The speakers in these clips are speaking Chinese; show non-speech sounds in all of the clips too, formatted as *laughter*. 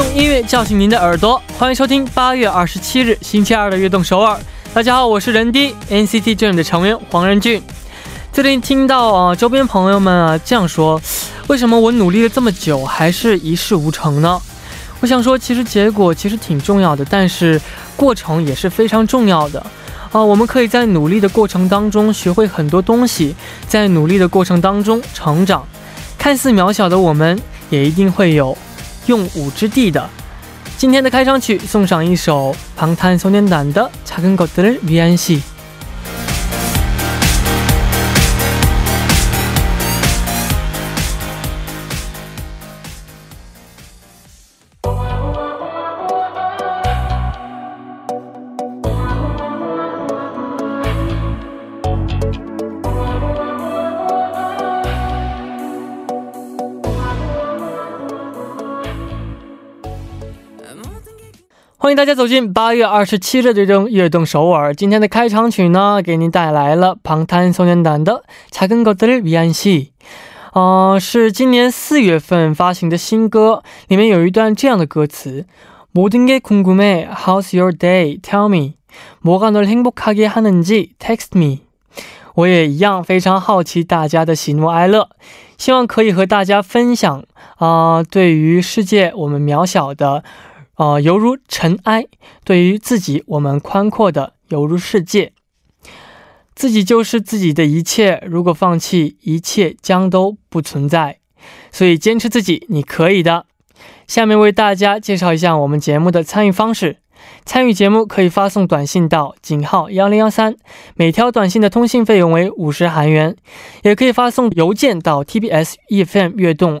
用音乐叫醒您的耳朵，欢迎收听八月二十七日星期二的《悦动首尔》。大家好，我是人低 NCT Dream 的成员黄仁俊。最近听到啊，周边朋友们啊这样说，为什么我努力了这么久还是一事无成呢？我想说，其实结果其实挺重要的，但是过程也是非常重要的啊。我们可以在努力的过程当中学会很多东西，在努力的过程当中成长。看似渺小的我们，也一定会有。用武之地的，今天的开场曲送上一首방탄소년단的《작은것들을위한 시》。 欢迎大家走进八月二十七日这种悦动首尔。今天的开场曲呢，给您带来了방탄소년단的《작은것들을위한 시》。呃，是今年四月份发行的新歌，里面有一段这样的歌词：모든게궁금해 How's your day? Tell me. 뭐가널행복하게하는지 Text me. 我也一样非常好奇大家的喜怒哀乐，希望可以和大家分享啊，对于世界我们渺小的。 呃，犹如尘埃，对于自己，我们宽阔的犹如世界。自己就是自己的一切，如果放弃，一切将都不存在。所以坚持自己，你可以的。下面为大家介绍一下我们节目的参与方式。参与节目可以发送短信到井号幺零幺三，每条短信的通信费用为五十韩元。也可以发送邮件到 tbs efm 悦动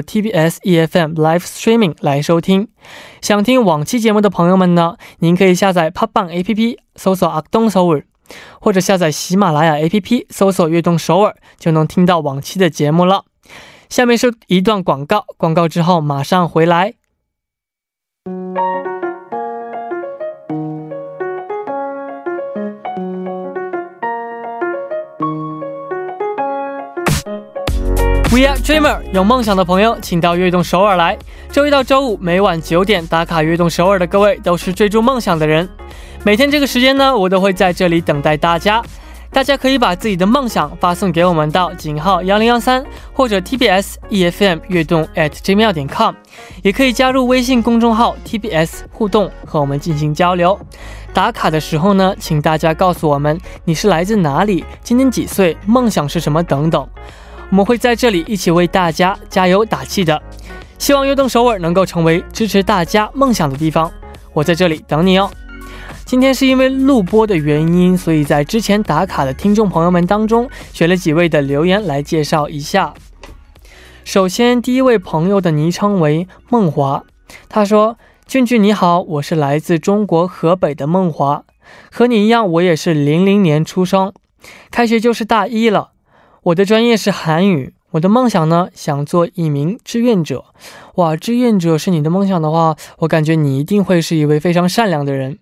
TBS EFM Live Streaming 来收听。想听往期节目的朋友们呢，您可以下载 p o p b a n APP 搜索阿东首尔，或者下载喜马拉雅 APP 搜索悦动首尔，就能听到往期的节目了。下面是一段广告，广告之后马上回来。We are dreamer，有梦想的朋友，请到悦动首尔来。周一到周五每晚九点打卡悦动首尔的各位，都是追逐梦想的人。每天这个时间呢，我都会在这里等待大家。大家可以把自己的梦想发送给我们到井号幺零幺三或者 TBS EFM 悦动 at gmail 点 com，也可以加入微信公众号 TBS 互动和我们进行交流。打卡的时候呢，请大家告诉我们你是来自哪里，今年几岁，梦想是什么等等。我们会在这里一起为大家加油打气的，希望悦动首尔能够成为支持大家梦想的地方。我在这里等你哦。今天是因为录播的原因，所以在之前打卡的听众朋友们当中，选了几位的留言来介绍一下。首先，第一位朋友的昵称为梦华，他说：“俊俊你好，我是来自中国河北的梦华，和你一样，我也是零零年出生，开学就是大一了。”我的专业是韩语，我的梦想呢，想做一名志愿者。哇，志愿者是你的梦想的话，我感觉你一定会是一位非常善良的人。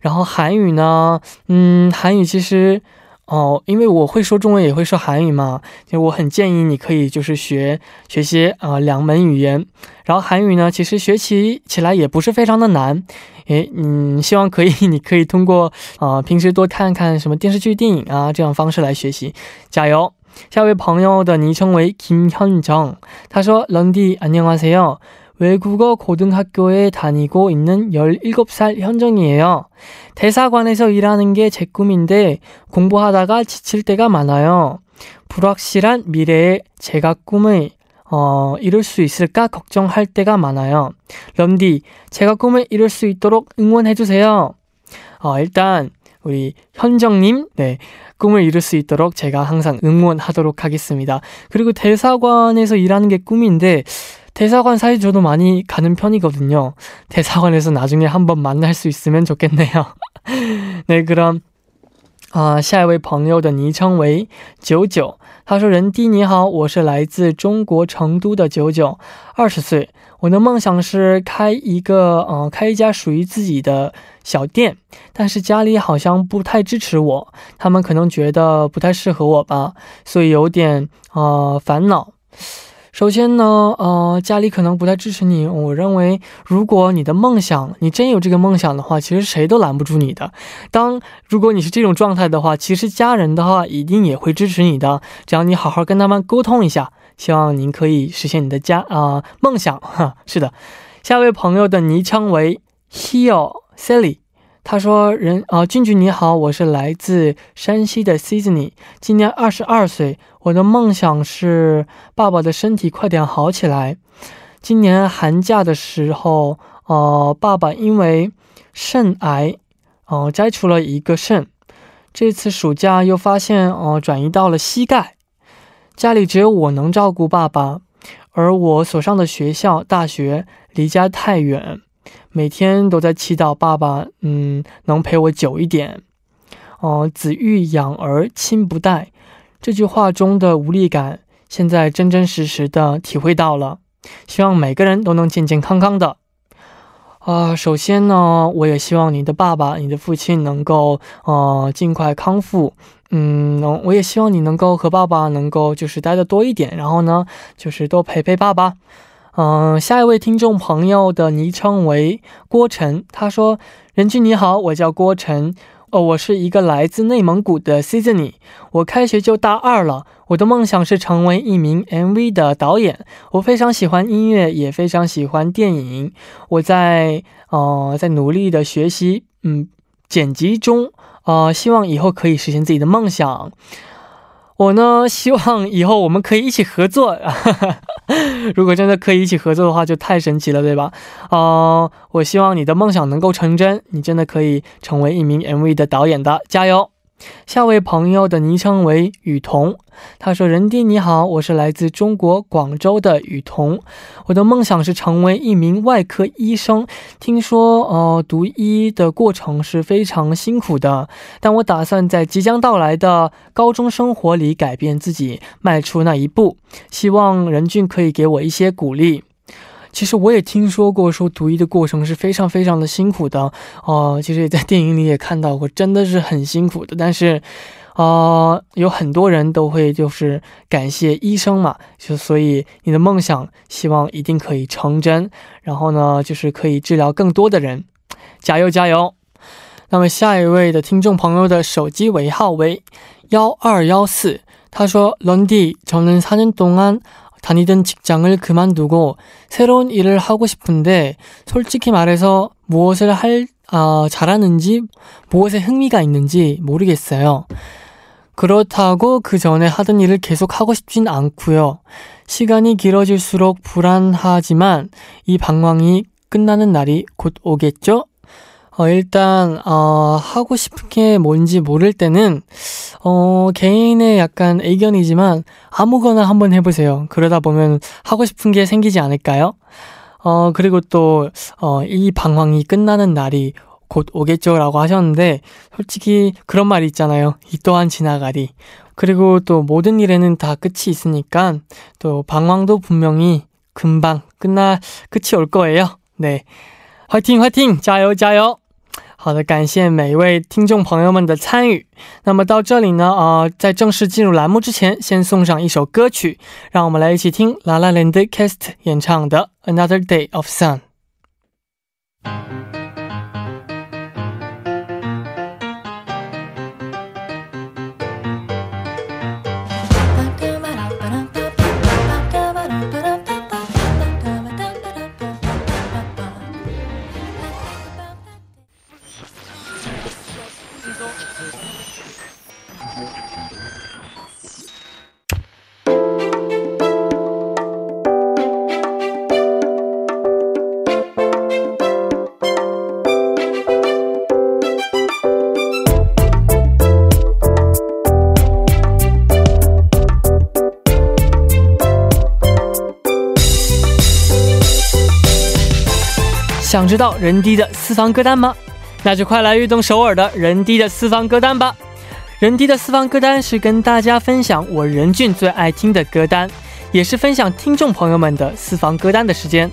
然后韩语呢，嗯，韩语其实。哦，因为我会说中文，也会说韩语嘛，就我很建议你可以就是学学些啊两门语言，然后韩语呢，其实学习起来也不是非常的难，诶，嗯，希望可以，*laughs* 你可以通过啊平时多看看什么电视剧、电影啊这样方式来学习，加油！下一位朋友的昵称为김현정他说：“런디안녕하세요。” 외국어 고등학교에 다니고 있는 17살 현정이에요. 대사관에서 일하는 게 제 꿈인데 공부하다가 지칠 때가 많아요. 불확실한 미래에 제가 꿈을 어, 이룰 수 있을까 걱정할 때가 많아요. 런디, 제가 꿈을 이룰 수 있도록 응원해주세요. 어, 일단, 우리 현정님, 네. 꿈을 이룰 수 있도록 제가 항상 응원하도록 하겠습니다. 그리고 대사관에서 일하는 게 꿈인데, 대사관 사이 저도 많이 가는 편이거든요. 대사관에서 나중에 한번 만날 수 있으면 좋겠네요. *laughs* 네, 그럼 啊，下一位朋友的昵称为九九，他说：“人弟你好，我是来自中国成都的九九，二十岁， 我的梦想是开一个，呃，开一家属于自己的小店，但是家里好像不太支持我，他们可能觉得不太适合我吧，所以有点，呃，烦恼。”首先呢，呃，家里可能不太支持你。我认为，如果你的梦想，你真有这个梦想的话，其实谁都拦不住你的。当如果你是这种状态的话，其实家人的话一定也会支持你的。只要你好好跟他们沟通一下，希望您可以实现你的家啊梦想。哈，是的，下位朋友的昵称为 Heo Sally。他说：“人啊，俊俊你好，我是来自山西的 Sydney，今年二十二岁。我的梦想是爸爸的身体快点好起来。今年寒假的时候，呃，爸爸因为肾癌，哦，摘除了一个肾。这次暑假又发现，哦，转移到了膝盖。家里只有我能照顾爸爸，而我所上的学校大学离家太远。”每天都在祈祷爸爸，嗯，能陪我久一点。哦，子欲养而亲不待，这句话中的无力感，现在真真实实的体会到了。希望每个人都能健健康康的。啊，首先呢，我也希望你的爸爸、你的父亲能够，呃，尽快康复。嗯，我也希望你能够和爸爸能够就是待的多一点，然后呢，就是多陪陪爸爸。嗯，下一位听众朋友的昵称为郭晨，他说：“任君你好，我叫郭晨，哦，我是一个来自内蒙古的 s i z n y 我开学就大二了，我的梦想是成为一名 MV 的导演。我非常喜欢音乐，也非常喜欢电影。我在呃在努力的学习，嗯，剪辑中，呃，希望以后可以实现自己的梦想。”我呢，希望以后我们可以一起合作。*laughs* 如果真的可以一起合作的话，就太神奇了，对吧？啊，我希望你的梦想能够成真，你真的可以成为一名 MV 的导演的，加油！下位朋友的昵称为雨桐，他说：“任弟你好，我是来自中国广州的雨桐，我的梦想是成为一名外科医生。听说，呃，读医的过程是非常辛苦的，但我打算在即将到来的高中生活里改变自己，迈出那一步。希望任俊可以给我一些鼓励。”其实我也听说过，说读医的过程是非常非常的辛苦的哦。其实也在电影里也看到过，真的是很辛苦的。但是，啊，有很多人都会就是感谢医生嘛，就所以你的梦想希望一定可以成真。然后呢，就是可以治疗更多的人，加油加油！那么下一位的听众朋友的手机尾号为幺二幺四，他说：“런디저는사년동안 다니던 직장을 그만두고 새로운 일을 하고 싶은데 솔직히 말해서 무엇을 할, 어, 잘하는지 무엇에 흥미가 있는지 모르겠어요. 그렇다고 그 전에 하던 일을 계속 하고 싶진 않고요. 시간이 길어질수록 불안하지만 이 방황이 끝나는 날이 곧 오겠죠? 어, 일단, 어, 하고 싶은 게 뭔지 모를 때는, 어, 개인의 약간 의견이지만 아무거나 한번 해보세요. 그러다 보면 하고 싶은 게 생기지 않을까요? 어, 그리고 또, 어, 이 방황이 끝나는 날이 곧 오겠죠 라고 하셨는데, 솔직히 그런 말이 있잖아요. 이 또한 지나가리. 그리고 또 모든 일에는 다 끝이 있으니까, 또 방황도 분명히 금방 끝나, 끝이 올 거예요. 네. 화이팅, 화이팅! 자요, 자요! 好的，感谢每一位听众朋友们的参与。那么到这里呢，呃，在正式进入栏目之前，先送上一首歌曲，让我们来一起听 La La Land Cast 演唱的《Another Day of Sun》。知道人低的私房歌单吗？那就快来悦动首尔的人低的私房歌单吧。人低的私房歌单是跟大家分享我任俊最爱听的歌单，也是分享听众朋友们的私房歌单的时间。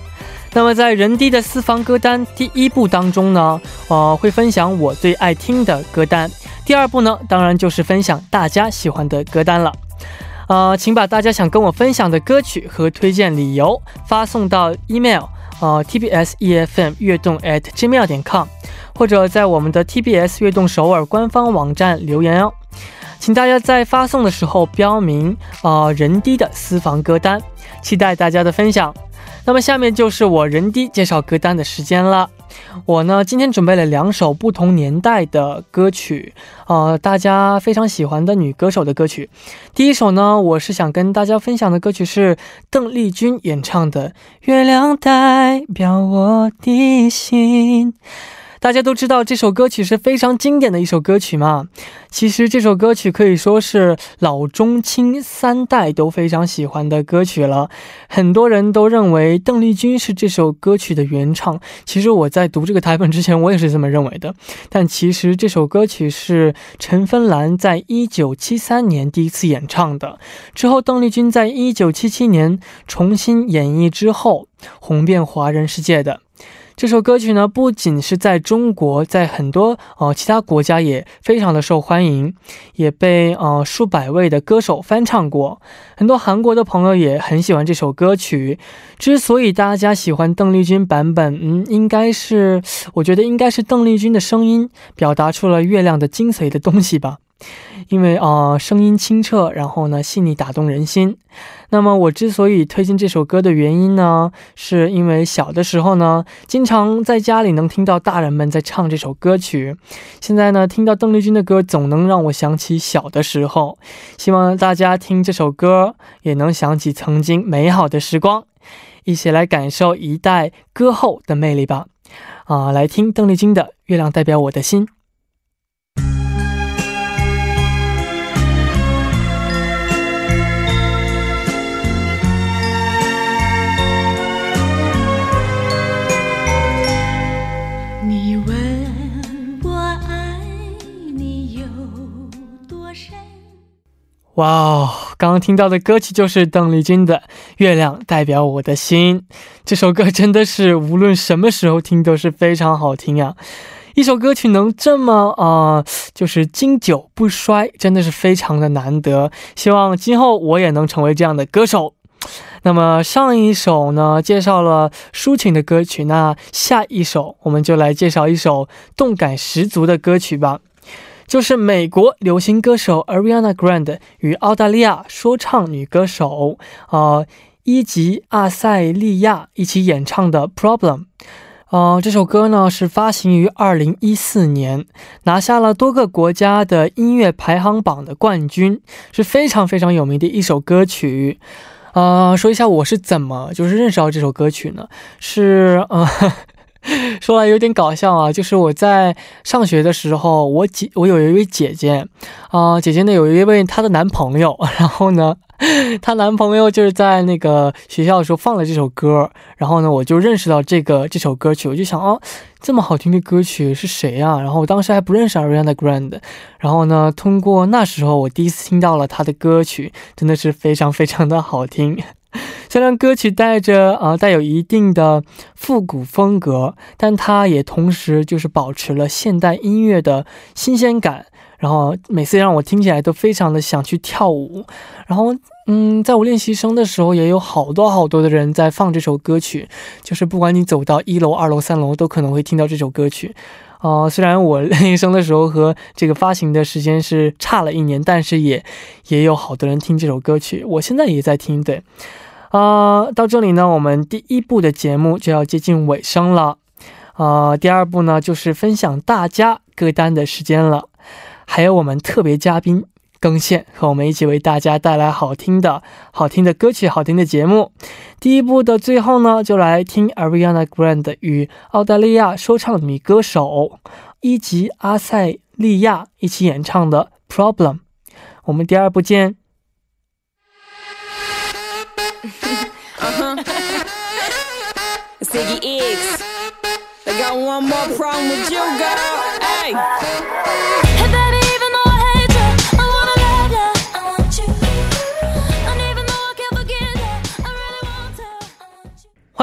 那么在人低的私房歌单第一部当中呢，呃，会分享我最爱听的歌单。第二部呢，当然就是分享大家喜欢的歌单了。呃，请把大家想跟我分享的歌曲和推荐理由发送到 email，呃，tbsefm 悦动 at gmail 点 com，或者在我们的 TBS 悦动首尔官方网站留言哦。请大家在发送的时候标明呃人低的私房歌单，期待大家的分享。那么下面就是我人低介绍歌单的时间了。我呢，今天准备了两首不同年代的歌曲，呃，大家非常喜欢的女歌手的歌曲。第一首呢，我是想跟大家分享的歌曲是邓丽君演唱的《月亮代表我的心》。大家都知道这首歌曲是非常经典的一首歌曲嘛。其实这首歌曲可以说是老中青三代都非常喜欢的歌曲了。很多人都认为邓丽君是这首歌曲的原唱。其实我在读这个台本之前，我也是这么认为的。但其实这首歌曲是陈芬兰在一九七三年第一次演唱的，之后邓丽君在一九七七年重新演绎之后，红遍华人世界的。这首歌曲呢，不仅是在中国，在很多呃其他国家也非常的受欢迎，也被呃数百位的歌手翻唱过。很多韩国的朋友也很喜欢这首歌曲。之所以大家喜欢邓丽君版本，嗯，应该是我觉得应该是邓丽君的声音表达出了月亮的精髓的东西吧。因为啊，声音清澈，然后呢，细腻打动人心。那么我之所以推荐这首歌的原因呢，是因为小的时候呢，经常在家里能听到大人们在唱这首歌曲。现在呢，听到邓丽君的歌，总能让我想起小的时候。希望大家听这首歌，也能想起曾经美好的时光，一起来感受一代歌后的魅力吧。啊，来听邓丽君的《月亮代表我的心》。哇哦！刚刚听到的歌曲就是邓丽君的《月亮代表我的心》。这首歌真的是无论什么时候听都是非常好听呀！一首歌曲能这么啊，就是经久不衰，真的是非常的难得。希望今后我也能成为这样的歌手。那么上一首呢，介绍了抒情的歌曲，那下一首我们就来介绍一首动感十足的歌曲吧。就是美国流行歌手 Ariana Grande 与澳大利亚说唱女歌手呃伊吉阿塞利亚一起演唱的 Problem，呃这首歌呢是发行于二零一四年，拿下了多个国家的音乐排行榜的冠军，是非常非常有名的一首歌曲。呃，说一下我是怎么就是认识到这首歌曲呢？是呃。*laughs* 说来有点搞笑啊，就是我在上学的时候，我姐我有一位姐姐，啊，姐姐呢有一位她的男朋友，然后呢，她男朋友就是在那个学校的时候放了这首歌，然后呢，我就认识到这个这首歌曲，我就想哦，这么好听的歌曲是谁呀？然后我当时还不认识 Ariana Grande，然后呢，通过那时候我第一次听到了她的歌曲，真的是非常非常的好听。*laughs* 虽然歌曲带着啊带有一定的复古风格，但它也同时就是保持了现代音乐的新鲜感。然后每次让我听起来都非常的想去跳舞。然后嗯，在我练习生的时候，也有好多好多的人在放这首歌曲。就是不管你走到一楼、二楼、三楼，都可能会听到这首歌曲。啊，虽然我 *laughs* 练习生的时候和这个发行的时间是差了一年，但是也也有好多人听这首歌曲。我现在也在听，对。啊，到这里呢，我们第一部的节目就要接近尾声了。啊，第二步呢，就是分享大家歌单的时间了，还有我们特别嘉宾更线，和我们一起为大家带来好听的、好听的歌曲、好听的节目。第一部的最后呢，就来听 Ariana Grande 与澳大利亚说唱女歌手伊吉阿塞利亚一起演唱的《Problem》。我们第二部见。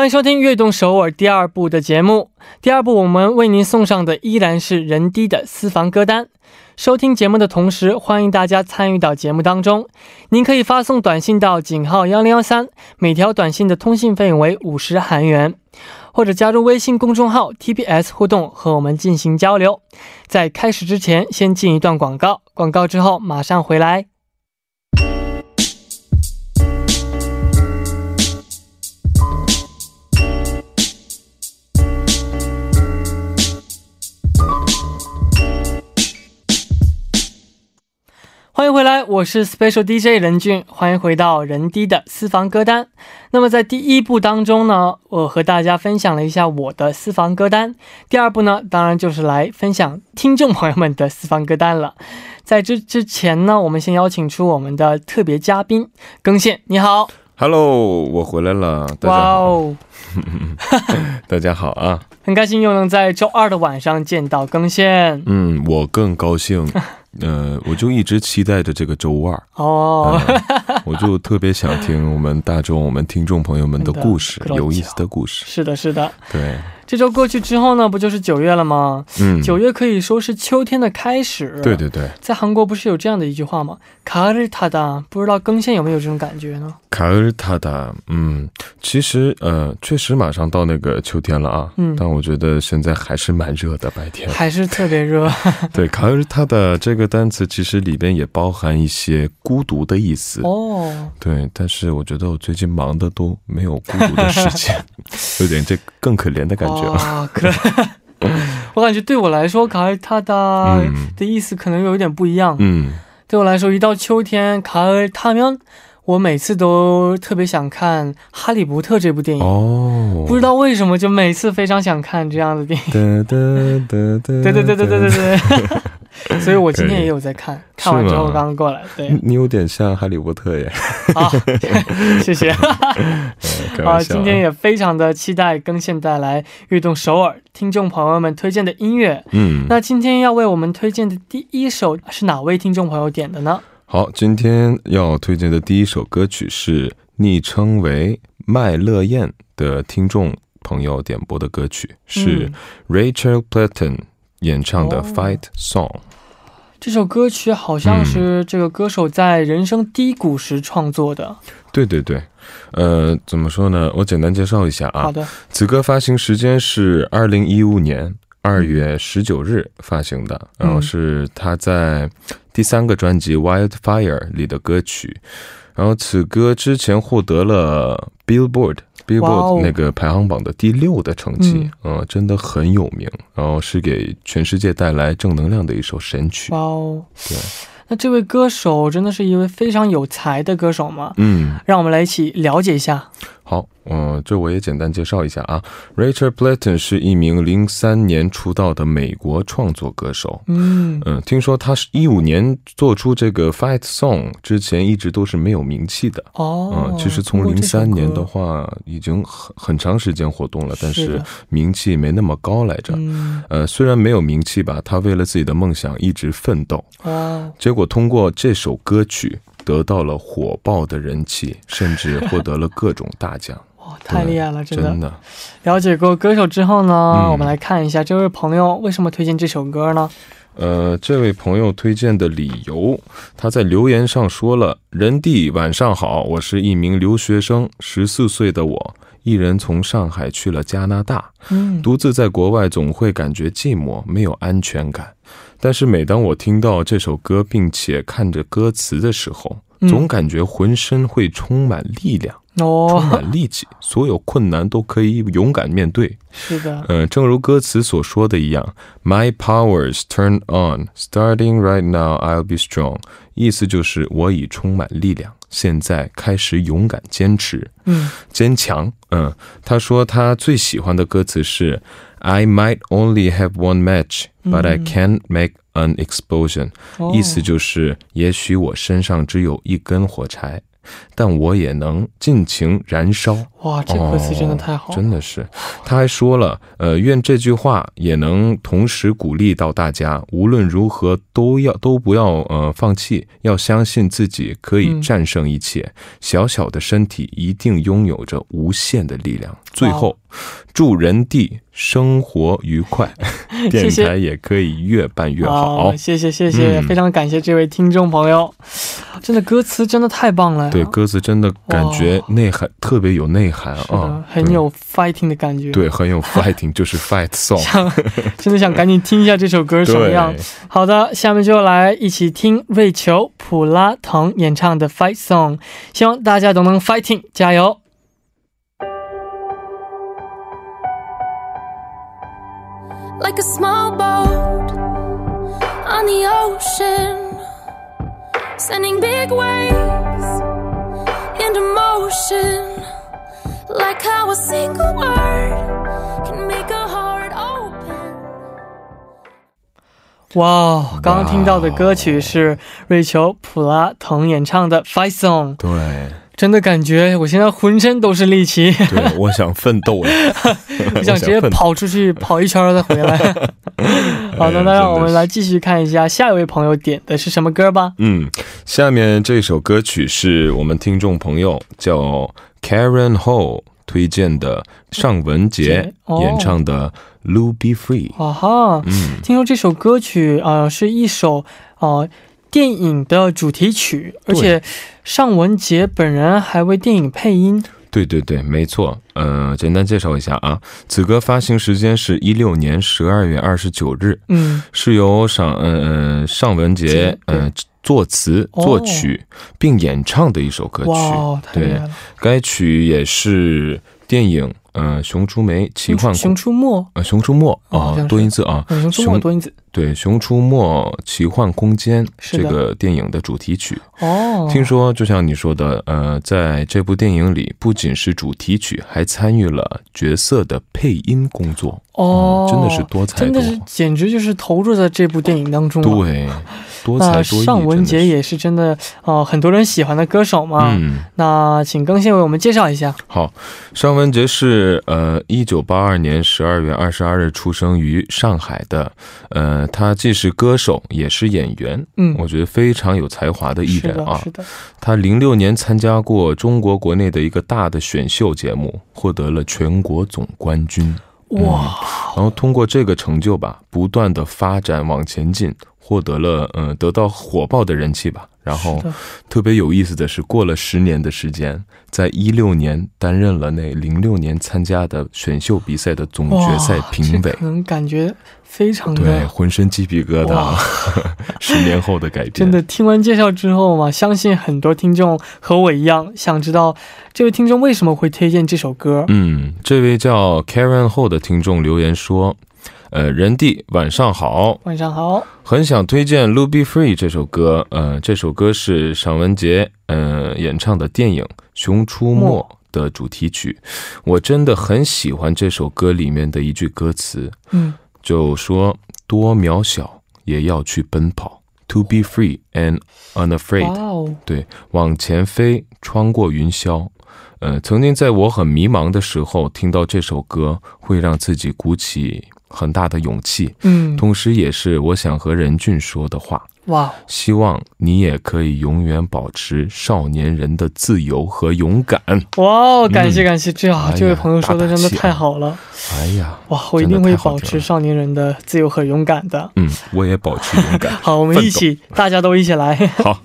欢迎收听《悦动首尔》第二部的节目。第二部我们为您送上的依然是人低的私房歌单。收听节目的同时，欢迎大家参与到节目当中。您可以发送短信到井号幺零幺三，每条短信的通信费用为五十韩元，或者加入微信公众号 TBS 互动和我们进行交流。在开始之前，先进一段广告，广告之后马上回来。来，我是 Special DJ 任俊，欢迎回到任低的私房歌单。那么在第一部当中呢，我和大家分享了一下我的私房歌单。第二部呢，当然就是来分享听众朋友们的私房歌单了。在这之前呢，我们先邀请出我们的特别嘉宾更线，你好，Hello，我回来了，大家哇好，哦，*laughs* 大家好啊。很开心又能在周二的晚上见到更线嗯，我更高兴，呃，我就一直期待着这个周二，哦。*laughs* 我就特别想听我们大众、我们听众朋友们的故事有意思的故事。是的，是的，对，这周过去之后呢，不就是九月了吗？嗯，九月可以说是秋天的开始。对对对，在韩国不是有这样的一句话吗？卡尔塔达，不知道更新有没有这种感觉呢？卡尔塔达，嗯，其实呃，确实马上到那个秋天了啊，嗯但我觉得现在还是蛮热的，白天。还是特别热。*laughs* 对，卡尔塔达这个单词其实里边也包含一些孤独的意思。哦，对，但是我觉得我最近忙的都没有孤独的时间，*laughs* 有点这更可怜的感觉了。啊，可 *laughs* 我感觉对我来说，卡尔塔达嗯的意思可能有一点不一样。嗯，对我来说，一到秋天，卡尔塔喵，我每次都特别想看《哈利波特》这部电影。哦，不知道为什么，就每次非常想看这样的电影。哒哒哒哒，对对对对对对对。对，*laughs* 所以我今天也有在看，看完之后刚刚过来。对你你有点像哈利波特耶，啊 *laughs* *laughs* 谢谢。啊。今天也非常的期待更新带来《运动首尔》听众朋友们推荐的音乐。嗯，那今天要为我们推荐的第一首是哪位听众朋友点的呢？好，今天要推荐的第一首歌曲是昵称为麦乐燕的听众朋友点播的歌曲，是 Rachel Platten 演唱的哦《Fight Song》。这首歌曲好像是这个歌手在人生低谷时创作的。对对对，呃，怎么说呢？我简单介绍一下啊好。的，此歌发行时间是二零一五年二月十九日发行的，然后是他在第三个专辑《Wildfire》里的歌曲。然后此歌之前获得了 Billboard Billboard 那个排行榜的第六的成绩，嗯、真的很有名。然后是给全世界带来正能量的一首神曲哇。哦，对，那这位歌手真的是一位非常有才的歌手吗？嗯，让我们来一起了解一下。好，嗯、这我也简单介绍一下啊。Rachel Platten 是一名零三年出道的美国创作歌手。嗯，嗯，听说他是一五年做出这个 Fight Song 之前一直都是没有名气的。哦，嗯，其实从零三年的话，已经很很长时间活动了，但是名气没那么高来着。嗯，呃，虽然没有名气吧，他为了自己的梦想一直奋斗，哦，结果通过这首歌曲得到了火爆的人气，甚至 *laughs* 获得了各种大奖。*laughs* 哇，太厉害了，真的。真的。了解过歌手之后呢，嗯我们来看一下这位朋友为什么推荐这首歌呢？呃，这位朋友推荐的理由，他在留言上说了：“人弟，晚上好，我是一名留学生，十四岁的我，一人从上海去了加拿大，嗯，独自在国外总会感觉寂寞，没有安全感。但是每当我听到这首歌，并且看着歌词的时候，嗯总感觉浑身会充满力量，充哦，满力气，所有困难都可以勇敢面对。是的，呃，正如歌词所说的一样，My powers turn on, starting right now, I'll be strong。意思就是我已充满力量，现在开始勇敢坚持，嗯，坚强。嗯，他说他最喜欢的歌词是 I might only have one match, but I 嗯 can't make an explosion。哦意思就是，也许我身上只有一根火柴，但我也能尽情燃烧。哇，这歌词真的太好了，哦真的是。他还说了，呃，愿这句话也能同时鼓励到大家，无论如何都要都不要呃放弃，要相信自己可以嗯战胜一切。小小的身体一定拥有着无限的力量。最后，祝人地生活愉快，*laughs* 电谢。台也可以越办越好。哦谢谢谢谢，嗯。非常感谢这位听众朋友，真的歌词真的太棒了，对歌词真的感觉内涵特别有内涵啊，，很有 fighting 的感觉，对，很有 *laughs* fighting，就是 fight song。想真的想赶紧听一下这首歌是什么样？对。好的，下面就来一起听瑞秋普拉腾演唱的 Fight Song，希望大家都能 fighting，加油！like a small boat on the ocean, sending big waves into motion, like how a single word can make a heart open. 哇哦，刚刚听到的歌曲是瑞秋普拉腾演唱的 Fight Song，对 真的感觉我现在浑身都是力气，对，我想奋斗了，*laughs* 我想直接。跑出去跑一圈儿再回来。*laughs* 好的，那让我们来继续看一下下一位朋友点的是什么歌吧。嗯，下面这首歌曲是我们听众朋友叫 Karen Ho 推荐的尚雯婕哦演唱的《Lu Be Free》。啊哈，嗯，听说这首歌曲啊、呃是一首呃电影的主题曲，而且尚雯婕本人还为电影配音。对对对，没错。呃，简单介绍一下啊，此歌发行时间是一六年十二月二十九日，嗯，是由尚呃呃尚雯婕婕呃作词哦作曲并演唱的一首歌曲。对！该曲也是电影呃《熊出没奇幻熊出没，啊《熊出没》啊多音字啊，嗯，熊出没多音字对，《熊出没奇幻空间》这个电影的主题曲。哦。听说就像你说的，呃，在这部电影里，不仅是主题曲，还参与了角色的配音工作。哦嗯，真的是多才多真的是简直就是投入在这部电影当中了。对，多才那多艺。尚雯婕也是真的呃很多人喜欢的歌手嘛。嗯，那请更新为我们介绍一下。好，尚雯婕是呃，一九八二年十二月二十二日出生于上海的，呃，她既是歌手也是演员，嗯，我觉得非常有才华的艺，人啊。是的。她零六年参加过中国国内的一个大的选秀节目，获得了全国总冠军。哇，然后通过这个成就吧，不断的发展往前进，获得了呃得到火爆的人气吧。然后特别有意思的是，过了十年的时间，在一六年担任了那零六年参加的选秀比赛的总决赛评委可。能感觉非常的对，浑身鸡皮疙瘩，十年后的改变，真的，听完介绍之后嘛，相信很多听众和我一样，想知道这位听众为什么会推荐这首歌。嗯，这位叫 Karen 后的听众留言说：“呃，人弟晚上好，晚上好，很想推荐《Lu Be Free》这首歌。呃，这首歌是尚雯婕呃演唱的电影《熊出没没》的主题曲。我真的很喜欢这首歌里面的一句歌词，嗯，就说多渺小也要去奔跑，To be free and unafraid。哦，对，往前飞，穿过云霄。呃，曾经在我很迷茫的时候，听到这首歌，会让自己鼓起很大的勇气，嗯，同时也是我想和任俊说的话。哇，希望你也可以永远保持少年人的自由和勇敢。哇哦，感谢感谢，这啊，哎这位朋友说的真的太好了，哎呀，哇，我一定会保持少年人的自由和勇敢的。嗯，我也保持勇敢。*laughs* 好，我们一起，大家都一起来。好，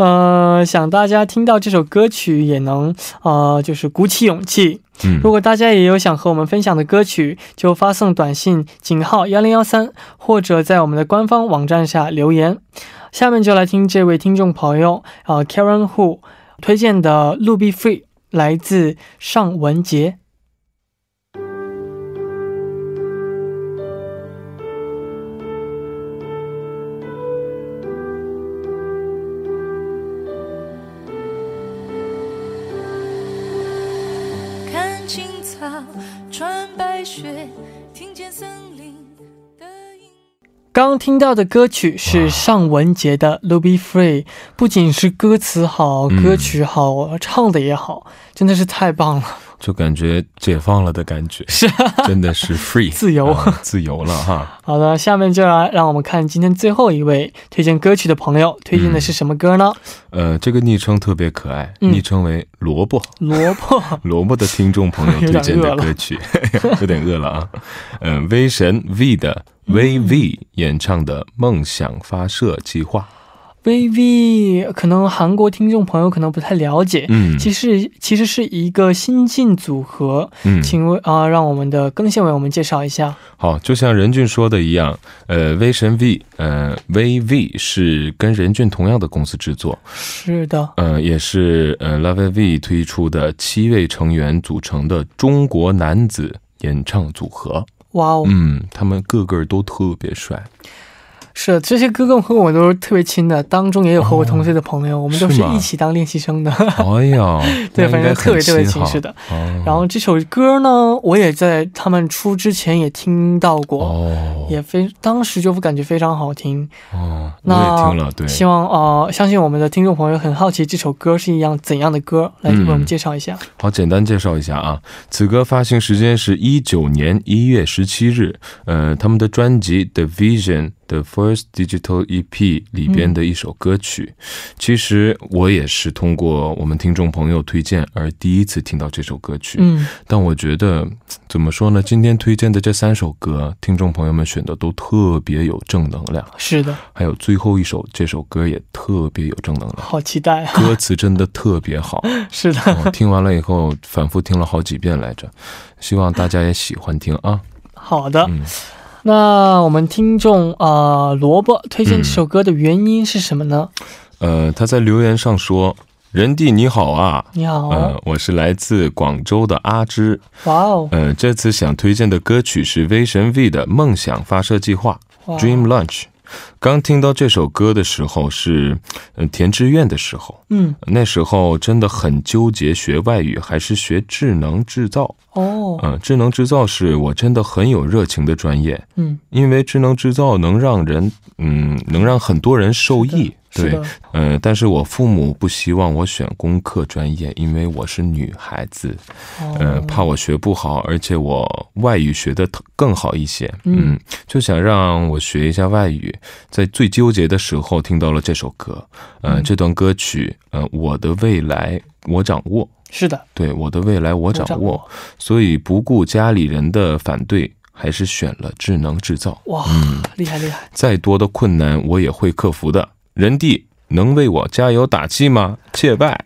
呃，想大家听到这首歌曲也能呃，就是鼓起勇气。嗯如，果大家也有想和我们分享的歌曲，就发送短信井号幺零幺三，或者在我们的官方网站下留言。下面就来听这位听众朋友呃 Karen Hu 推荐的《路 Be Free》，来自尚雯婕。草，穿白雪，听见森林的音。刚听到的歌曲是尚雯婕的《Ruby Free》，不仅是歌词好，嗯歌曲好，唱的也好，真的是太棒了。就感觉解放了的感觉，是 *laughs* 真的是 free *laughs* 自由啊自由了哈。*laughs* 好的，下面就来让我们看今天最后一位推荐歌曲的朋友推荐的是什么歌呢？呃，这个昵称特别可爱，嗯昵称为萝卜。萝卜。萝卜的听众朋友推荐的歌曲，有点饿了啊。嗯、威神 V 的 VV 演唱的《梦想发射计划》。VV 可能韩国听众朋友可能不太了解，嗯其实其实是一个新晋组合，嗯，请为啊、让我们的更新为我们介绍一下。好，就像任俊说的一样，呃，威神 V，呃，VV 是跟任俊同样的公司制作，是的，呃，也是呃 Love V 推出的七位成员组成的中国男子演唱组合。哇哦，嗯，他们个个都特别帅。是的这些哥哥和我都是特别亲的，当中也有和我同岁的朋友，我们都是一起当练习生的。*laughs* 哎呀，对，反正特别特别亲是的。哦然后这首歌呢，我也在他们出之前也听到过，哦，也非当时就感觉非常好听。哦，我那也听了，对，希望呃，相信我们的听众朋友很好奇这首歌是一样怎样的歌，来嗯为我们介绍一下。好，简单介绍一下啊，此歌发行时间是一九年一月十七日，呃，他们的专辑《The Vision》的 First Digital EP 里边的一首歌曲。其实我也是通过我们听众朋友推荐而第一次听到这首歌曲，嗯，但我觉得怎么说呢？今天推荐的这三首歌，听众朋友们选的都特别有正能量，是的，还有最后一首这首歌也特别有正能量，好期待啊！歌词真的特别好。*laughs* 是的，我听完了以后，反复听了好几遍来着，希望大家也喜欢听啊。好的。嗯，那我们听众啊、呃萝卜推荐这首歌的原因是什么呢？呃，他在留言上说：“仁弟你好啊，你好，呃，我是来自广州的阿芝，哇哦，呃，这次想推荐的歌曲是威神 V 的《梦想发射计划》哇。（Dream Launch）。刚听到这首歌的时候是，嗯，填志愿的时候，嗯，那时候真的很纠结，学外语还是学智能制造。哦，嗯、智能制造是我真的很有热情的专业。嗯，因为智能制造能让人，嗯，能让很多人受益，对是的，，嗯、但是我父母不希望我选工科专业，因为我是女孩子，哦。嗯、怕我学不好，而且我外语学的更好一些，嗯。嗯，就想让我学一下外语。在最纠结的时候，听到了这首歌，呃，嗯。这段歌曲，呃，我的未来我掌握，是的，对，我的未来我掌握，握，所以不顾家里人的反对，还是选了智能制造。哇，嗯。厉害厉害，再多的困难我也会克服的。仁弟能为我加油打气吗？切拜。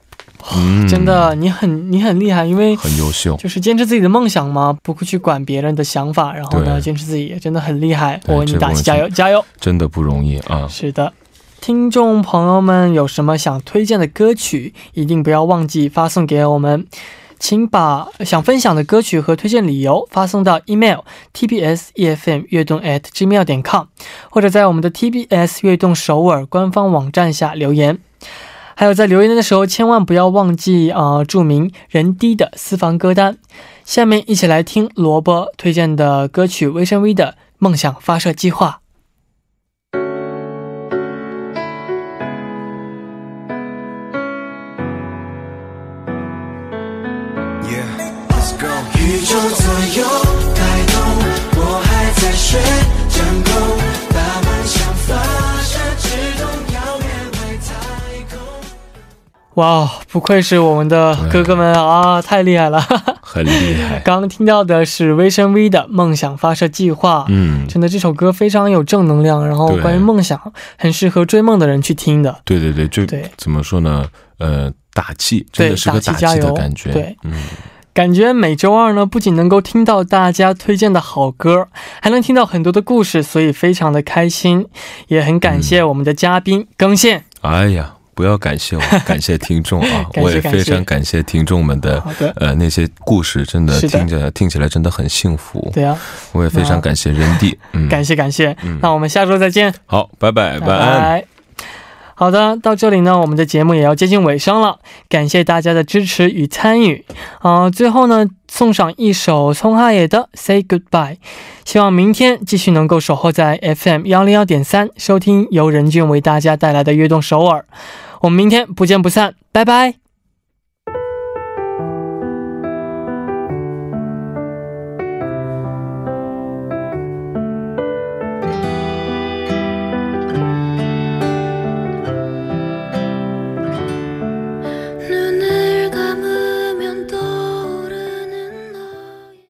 嗯真的，你很你很厉害，因为很优秀。就是坚持自己的梦想嘛，不会去管别人的想法，然后呢，坚持自己，真的很厉害。我为你打气，加油加油！真的不容易啊！是的，听众朋友们有什么想推荐的歌曲，一定不要忘记发送给我们。请把想分享的歌曲和推荐理由发送到 email tbs efm 悦动 at gmail 点 com，或者在我们的 TBS 悦动首尔官方网站下留言。还有在留言的时候，千万不要忘记啊、呃注明人低的私房歌单。下面一起来听萝卜推荐的歌曲《微生 V 的梦想发射计划》。左右摆动，我还在学掌控，把梦想发射，直通遥远外太空。哇，不愧是我们的哥哥们啊，太厉害了！*laughs* 很厉害。刚刚听到的是微生 V 的《梦想发射计划》，嗯，真的这首歌非常有正能量，然后对关于梦想，很适合追梦的人去听的。对对对，就对怎么说呢？呃，打气，真的是个打气的感觉。对，嗯，感觉每周二呢，不仅能够听到大家推荐的好歌，还能听到很多的故事，所以非常的开心，也很感谢我们的嘉宾更线。哎呀，不要感谢我，*laughs* 感谢听众啊！我也非常感谢听众们的的，呃那些故事，真的听着听起来真的很幸福。对啊，我也非常感谢人弟。嗯，感谢感谢。嗯那我们下周再见。好，拜拜，拜晚安。拜。好的，到这里呢，我们的节目也要接近尾声了，感谢大家的支持与参与。啊、最后呢，送上一首葱哈野的《Say Goodbye》，希望明天继续能够守候在 FM 幺零幺点三，收听由任俊为大家带来的悦动首尔。我们明天不见不散，拜拜。